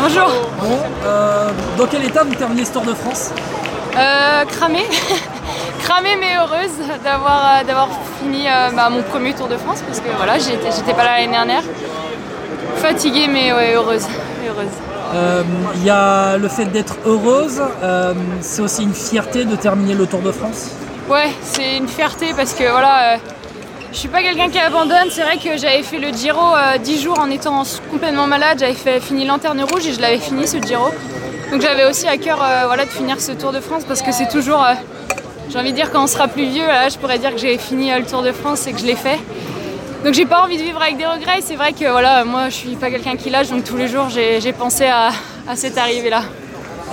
Bonjour. Bon, euh, dans quel état vous terminez ce Tour de France Euh, cramée. cramée mais heureuse d'avoir euh, d'avoir fini euh, bah, mon premier Tour de France parce que voilà, j'étais j'étais pas là l'année dernière. Fatiguée mais ouais, heureuse. heureuse. Il y a le fait d'être heureuse, c'est aussi une fierté de terminer le Tour de France. Ouais, c'est une fierté parce que voilà, je suis pas quelqu'un qui abandonne. C'est vrai que j'avais fait le Giro euh, 10 jours en étant complètement malade. J'avais fini lanterne rouge et je l'avais fini ce Giro. Donc j'avais aussi à cœur euh, voilà, de finir ce Tour de France parce que c'est toujours, euh, j'ai envie de dire quand on sera plus vieux, là, je pourrais dire que j'ai fini euh, le Tour de France et que je l'ai fait. Donc j'ai pas envie de vivre avec des regrets. C'est vrai que voilà, moi je suis pas quelqu'un qui lâche, donc tous les jours j'ai pensé à, à cette arrivée là.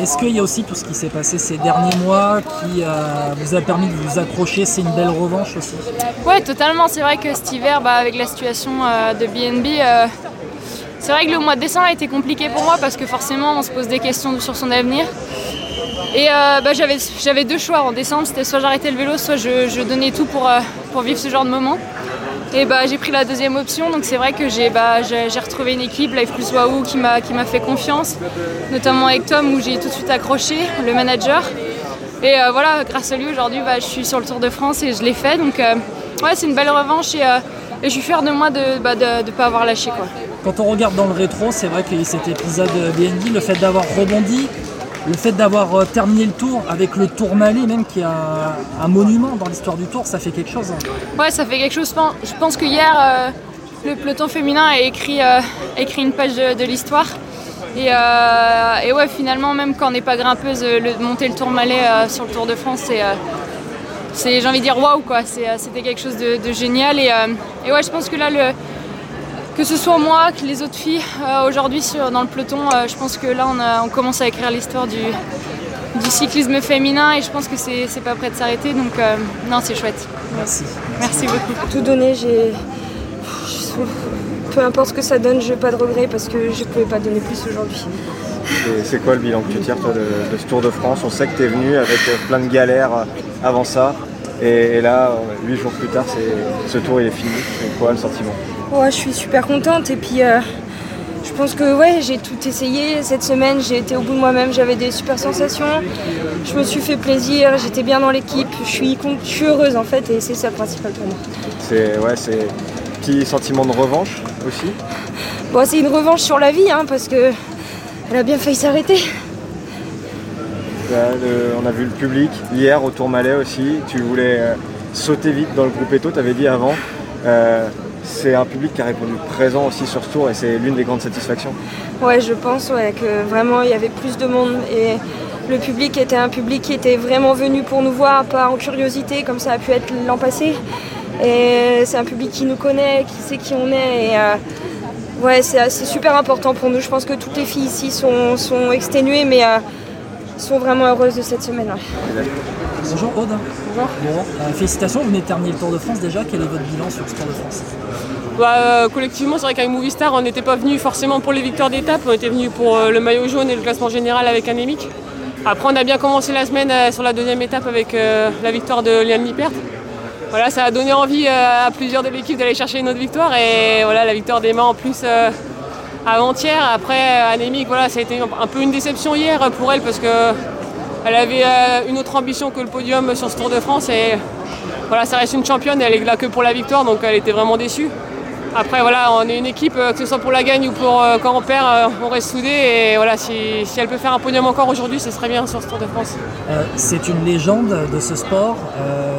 Est-ce qu'il y a aussi tout ce qui s'est passé ces derniers mois qui euh, vous a permis de vous accrocher C'est une belle revanche aussi? Ouais, totalement. C'est vrai que cet hiver, bah, avec la situation euh, de BNB, euh, c'est vrai que le mois de décembre a été compliqué pour moi parce que forcément, on se pose des questions sur son avenir. Et bah, j'avais, deux choix en décembre, c'était soit j'arrêtais le vélo, soit je, donnais tout pour vivre ce genre de moment. Et bah, j'ai pris la deuxième option, donc c'est vrai que j'ai, bah, retrouvé une équipe, Life Plus Wahoo, qui m'a, fait confiance, notamment avec Tom où j'ai tout de suite accroché, le manager. Et euh, voilà, grâce à lui aujourd'hui, bah, je suis sur le Tour de France et je l'ai fait. Donc euh, ouais, c'est une belle revanche et, euh, et je suis fière de moi de ne bah, pas avoir lâché. Quoi. Quand on regarde dans le rétro, c'est vrai eu cet épisode BND, le fait d'avoir rebondi, le fait d'avoir euh, terminé le tour avec le Tourmalet même qui est un, monument dans l'histoire du tour, ça fait quelque chose. hein. Ouais, ça fait quelque chose. Je pense- que hier, euh, le peloton féminin a écrit, euh, une page de, l'histoire. Et, ouais, finalement, même quand on n'est pas grimpeuse, le, monter le Tourmalet sur le Tour de France, c'est, j'ai envie de dire waouh quoi. C'était quelque chose de, génial. Et, et ouais, je pense que là, le, que ce soit moi, que les autres filles euh, aujourd'hui dans le peloton, euh, je pense que là, on, a- on commence à écrire l'histoire du, du cyclisme féminin et je pense que c'est, pas prêt de s'arrêter. Donc, euh, non, c'est chouette. Merci. Merci beaucoup. tout donné, j'ai. Peu importe ce que ça donne, je n'ai pas de regrets parce que je ne pouvais pas donner plus aujourd'hui. C'est quoi le bilan que tu tires toi, de, de ce Tour de France? On sait que tu es venu avec plein de galères avant ça. Et, là, euh, huit jours plus tard, ce tour il est fini. C'est quoi le sentiment? Ouais, je suis super contente et puis euh, je pense que ouais, j'ai tout essayé cette semaine, j'ai été au bout de moi-même, j'avais des super sensations, je me suis fait plaisir, j'étais bien dans l'équipe, je suis, je suis heureuse en fait et c'est ça le principal pour moi. C'est ouais, c'est petit sentiment de revanche aussi. Bon, c'est une revanche sur la vie hein, parce que elle a bien failli s'arrêter. Le- on a vu le public hier au Tourmalet aussi. Tu voulais euh, sauter vite dans le groupe Eto, tu avais dit avant. Euh, c'est un public qui a répondu présent aussi sur ce tour et c'est l'une des grandes satisfactions. Ouais, je pense ouais, que vraiment il y avait plus de monde et le public était un public qui était vraiment venu pour nous voir, pas en curiosité comme ça a pu être l'an passé. Et c'est un public qui nous connaît, qui sait qui on est. Et euh, ouais, c'est super important pour nous. Je pense que toutes les filles ici sont, exténuées, mais euh, sont vraiment heureuses de cette semaine. ouais. Bonjour Aude. Bonjour. Bon, euh, félicitations, vous venez de terminer le Tour de France déjà. Quel est votre bilan sur ce Tour de France? Bah, euh, collectivement, c'est vrai qu'avec Movistar, on n'était pas venu forcément pour les victoires d'étape, on était venu pour euh, le maillot jaune et le classement général avec Anémique. Après, on a bien commencé la semaine euh, sur la deuxième étape avec euh, la victoire de Liane Lippert. Voilà, ça a donné envie euh, à plusieurs de l'équipe d'aller chercher une autre victoire et voilà, la victoire d'Emma en plus euh, avant-hier. Après, euh, Anémique, voilà, ça a été un peu une déception hier pour elle parce que elle avait euh, une autre ambition que le podium sur ce Tour de France et voilà, ça reste une championne, elle est là que pour la victoire, donc elle était vraiment déçue. Après, voilà, on est une équipe, euh, que ce soit pour la gagne ou pour quand on perd, on reste soudés. Et voilà, si, elle peut faire un podium encore aujourd'hui, ce serait bien sur ce Tour de France. C'est une légende de ce sport.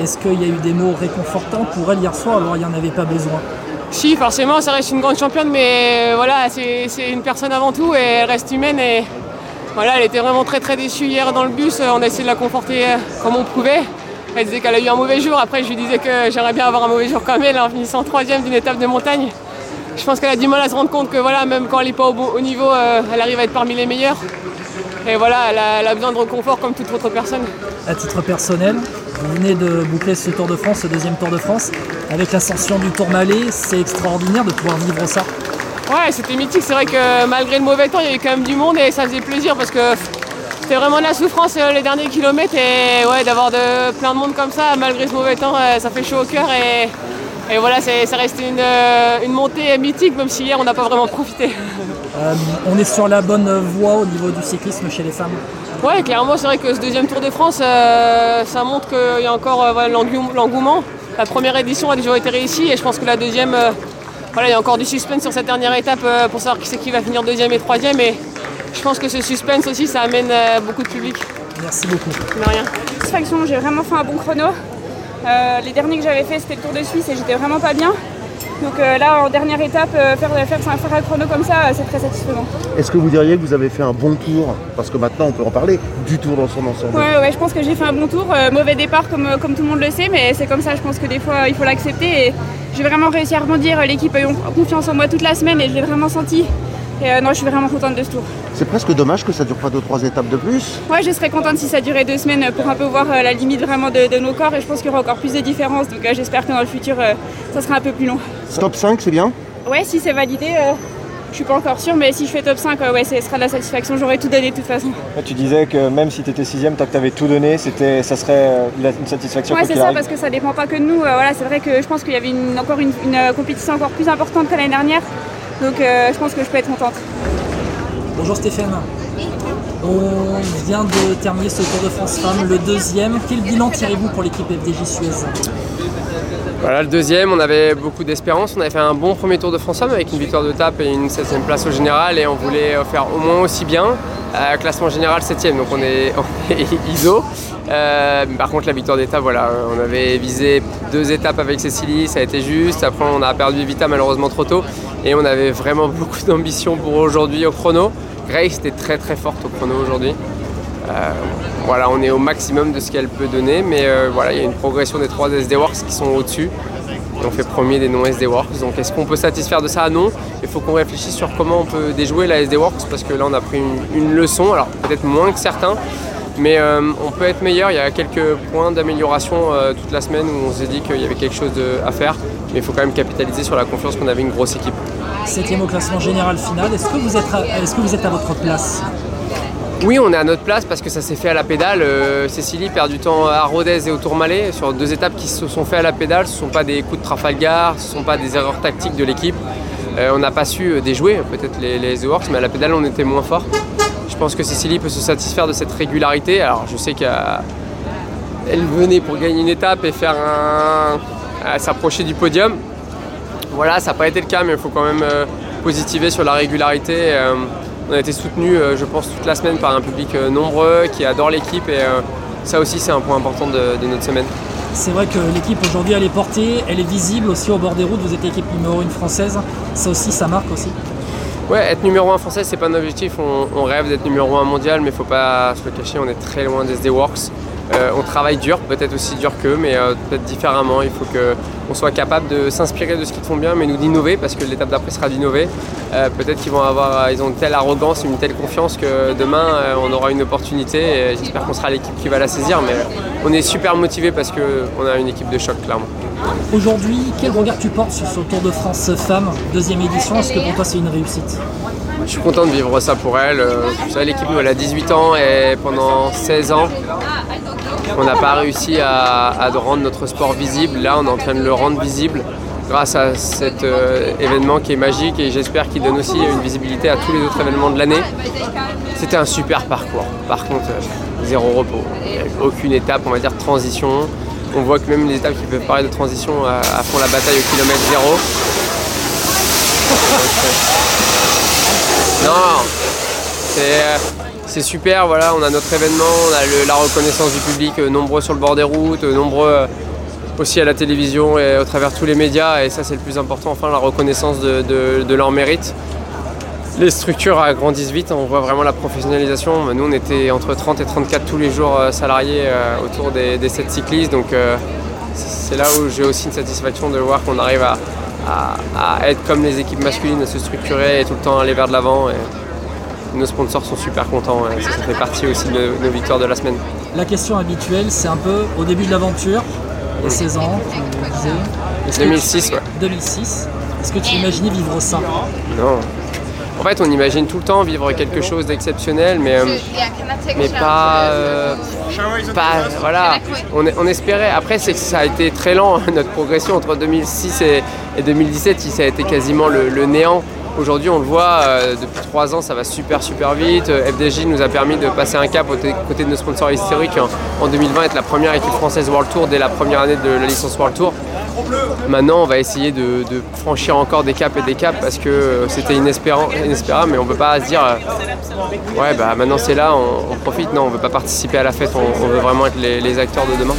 Est-ce qu'il y a eu des mots réconfortants pour elle hier soir alors il n'y en avait pas besoin? Si, forcément, ça reste une grande championne, mais euh, voilà, c'est une personne avant tout et elle reste humaine. Et voilà, elle était vraiment très très déçue hier dans le bus. On a essayé de la conforter euh, comme on pouvait. Elle disait qu'elle a eu un mauvais jour. Après, je lui disais que j'aimerais bien avoir un mauvais jour comme elle en finissant troisième d'une étape de montagne. Je pense qu'elle a du mal à se rendre compte que voilà, même quand elle n'est pas au, niveau, euh, elle arrive à être parmi les meilleures. Et voilà, elle a, elle a besoin de reconfort comme toute autre personne. À titre personnel, vous venez de boucler ce Tour de France, ce deuxième Tour de France. Avec l'ascension du Tourmalet, c'est extraordinaire de pouvoir vivre ça. Ouais, c'était mythique. C'est vrai que malgré le mauvais temps, il y avait quand même du monde et ça faisait plaisir parce que c'était vraiment la souffrance euh, les derniers kilomètres et ouais, d'avoir de, plein de monde comme ça, malgré ce mauvais temps, euh, ça fait chaud au cœur et Et voilà, ça resté une, euh, une, montée mythique, même si hier on n'a pas vraiment profité. Euh, on est sur la bonne voie au niveau du cyclisme chez les femmes Ouais, clairement, c'est vrai que ce deuxième Tour de France, euh, ça montre qu'il y a encore l'engouement. La première édition a déjà été réussie et je pense que la deuxième, voilà, il y a encore du suspense sur cette dernière étape pour savoir qui c'est qui va finir deuxième et troisième. Et je pense que ce suspense aussi, ça amène beaucoup de public. Merci beaucoup. De rien. Satisfaction, j'ai vraiment fait un bon chrono. Euh, les derniers que j'avais fait, c'était le Tour de Suisse et j'étais vraiment pas bien. Donc euh, là, en dernière étape, euh, faire, faire, faire, un chrono comme ça, c'est très satisfaisant. Est-ce que vous diriez que vous avez fait un bon tour? Parce que maintenant, on peut en parler du tour dans son ensemble. Ouais, ouais je pense que j'ai fait un bon tour. mauvais départ, comme, comme tout le monde le sait, mais c'est comme ça, je pense que des fois, il faut l'accepter. Et j'ai vraiment réussi à rebondir. L'équipe a eu confiance en moi toute la semaine et je l'ai vraiment senti. Et euh, non, je suis vraiment contente de ce tour. C'est presque dommage que ça dure pas deux trois étapes de plus. Ouais, je serais contente si ça durait deux semaines pour un peu voir euh, la limite vraiment de, nos corps et je pense qu'il y aura encore plus de différences. Donc euh, j'espère que dans le futur, ça sera un peu plus long. Top 5, c'est bien? Ouais, si c'est validé. Je suis pas encore sûre, mais si je fais top 5, ouais, ce sera de la satisfaction. J'aurais tout donné de toute façon. tu disais que même si tu étais sixième, tant que tu avais tout donné, c'était, ça serait une satisfaction. Ouais, c'est ça, parce que ça dépend pas que de nous. voilà, c'est vrai que je pense qu'il y avait encore une, compétition encore plus importante que l'année dernière. Donc je pense que je peux être contente. Bonjour Stéphane. On vient de terminer ce Tour de France Femmes, le deuxième. Quel bilan tirez-vous pour l'équipe FDJ Suez voilà, le deuxième, on avait beaucoup d'espérance. On avait fait un bon premier Tour de France Femmes avec une victoire de tape et une 7 place au général. Et on voulait faire au moins aussi bien. Euh, classement général 7 donc on est, ISO. Euh, par contre, la victoire d'étape, voilà, on avait visé deux étapes avec Cécilie, ça a été juste. Après, on a perdu Vita malheureusement trop tôt. Et on avait vraiment beaucoup d'ambition pour aujourd'hui au chrono. Grace était très très forte au chrono aujourd'hui. Euh, voilà, on est au maximum de ce qu'elle peut donner, mais euh, voilà, il y a une progression des trois SD Works qui sont au-dessus. on fait premier des non SD Works. Donc est-ce qu'on peut satisfaire de ça? Non. Il faut qu'on réfléchisse sur comment on peut déjouer la SD Works parce que là on a pris une, leçon, alors peut-être moins que certains, mais euh, on peut être meilleur. Il y a quelques points d'amélioration toute la semaine où on s'est dit qu'il y avait quelque chose à faire, mais il faut quand même capitaliser sur la confiance qu'on avait une grosse équipe septième au classement général final. Est-ce que vous êtes à votre place? Oui, on est à notre place parce que ça s'est fait à la pédale. Euh, perd du temps à Rodez et au Tourmalet sur deux étapes qui se sont fait à la pédale. Ce ne sont pas des coups de Trafalgar, ce ne sont pas des erreurs tactiques de l'équipe. Euh, on n'a pas su euh, déjouer peut-être les, les mais à la pédale on était moins fort. Je pense que Cécilie peut se satisfaire de cette régularité. Alors je sais qu'elle venait pour gagner une étape et faire un, s'approcher du podium. Voilà, ça n'a pas été le cas, mais il faut quand même euh, positiver sur la régularité. Euh, on a été soutenu, euh, je pense, toute la semaine par un public nombreux qui adore l'équipe et ça aussi, c'est un point important de, notre semaine. C'est vrai que l'équipe aujourd'hui elle est portée, elle est visible aussi au bord des routes, vous êtes l'équipe numéro 1 française, ça aussi ça marque aussi Ouais, être numéro 1 français c'est pas un objectif, on, rêve d'être numéro 1 mondial mais il faut pas se le cacher, on est très loin des SD Works. Euh, on travaille dur, peut-être aussi dur qu'eux, mais euh, peut-être différemment. Il faut qu'on soit capable de s'inspirer de ce qu'ils font bien, mais nous d'innover, parce que l'étape d'après sera d'innover. Euh, peut-être qu'ils vont avoir, ils ont une telle arrogance, une telle confiance que demain on aura une opportunité. Et j'espère qu'on sera l'équipe qui va la saisir, mais on est super motivé parce qu'on a une équipe de choc, clairement. Aujourd'hui, quel regard tu portes sur ce Tour de France Femmes, deuxième édition? Est-ce que pour toi c'est une réussite? Je suis content de vivre ça pour elle. L'équipe, elle a 18 ans et pendant 16 ans, on n'a pas réussi à, rendre notre sport visible. Là, on est en train de le rendre visible grâce à cet euh, événement qui est magique et j'espère qu'il donne aussi une visibilité à tous les autres événements de l'année. C'était un super parcours. Par contre, euh, zéro repos. aucune étape, on va dire, transition. On voit que même les étapes qui peuvent parler de transition euh, font la bataille au kilomètre zéro. non, c'est c'est super, voilà, on a notre événement, on a la reconnaissance du public, euh, nombreux sur le bord des routes, euh, nombreux euh, aussi à la télévision et au travers tous les médias, et ça c'est le plus important, enfin la reconnaissance de, leur mérite. Les structures agrandissent vite, on voit vraiment la professionnalisation. Nous on était entre 30 et 34 tous les jours salariés autour des 7 cyclistes, donc c'est là où j'ai aussi une satisfaction de voir qu'on arrive à, être comme les équipes masculines, à se structurer et tout le temps aller vers de l'avant nos sponsors sont super contents. Ça, fait partie aussi de nos victoires de la semaine. La question habituelle, c'est un peu au début de l'aventure, les 16 ans, tu 2006, ouais. 2006. Est-ce que tu imaginais vivre ça? Non. En fait, on imagine tout le temps vivre quelque chose d'exceptionnel, mais, euh, mais pas, euh, pas- Voilà, on, on espérait. Après, c'est que ça a été très lent, notre progression entre 2006 et, et 2017, ça a été quasiment le, le néant. Aujourd'hui, on le voit, euh, depuis trois ans, ça va super super vite. Euh, FDJ nous a permis de passer un cap aux côté de nos sponsors historiques en, en 2020, être la première équipe française World Tour dès la première année de la licence World Tour. Maintenant, on va essayer de, franchir encore des caps et des caps parce que euh, c'était inespérable, mais on ne peut pas se dire ouais, bah maintenant c'est là, on, profite. Non, on ne veut pas participer à la fête, on, veut vraiment être les acteurs de demain.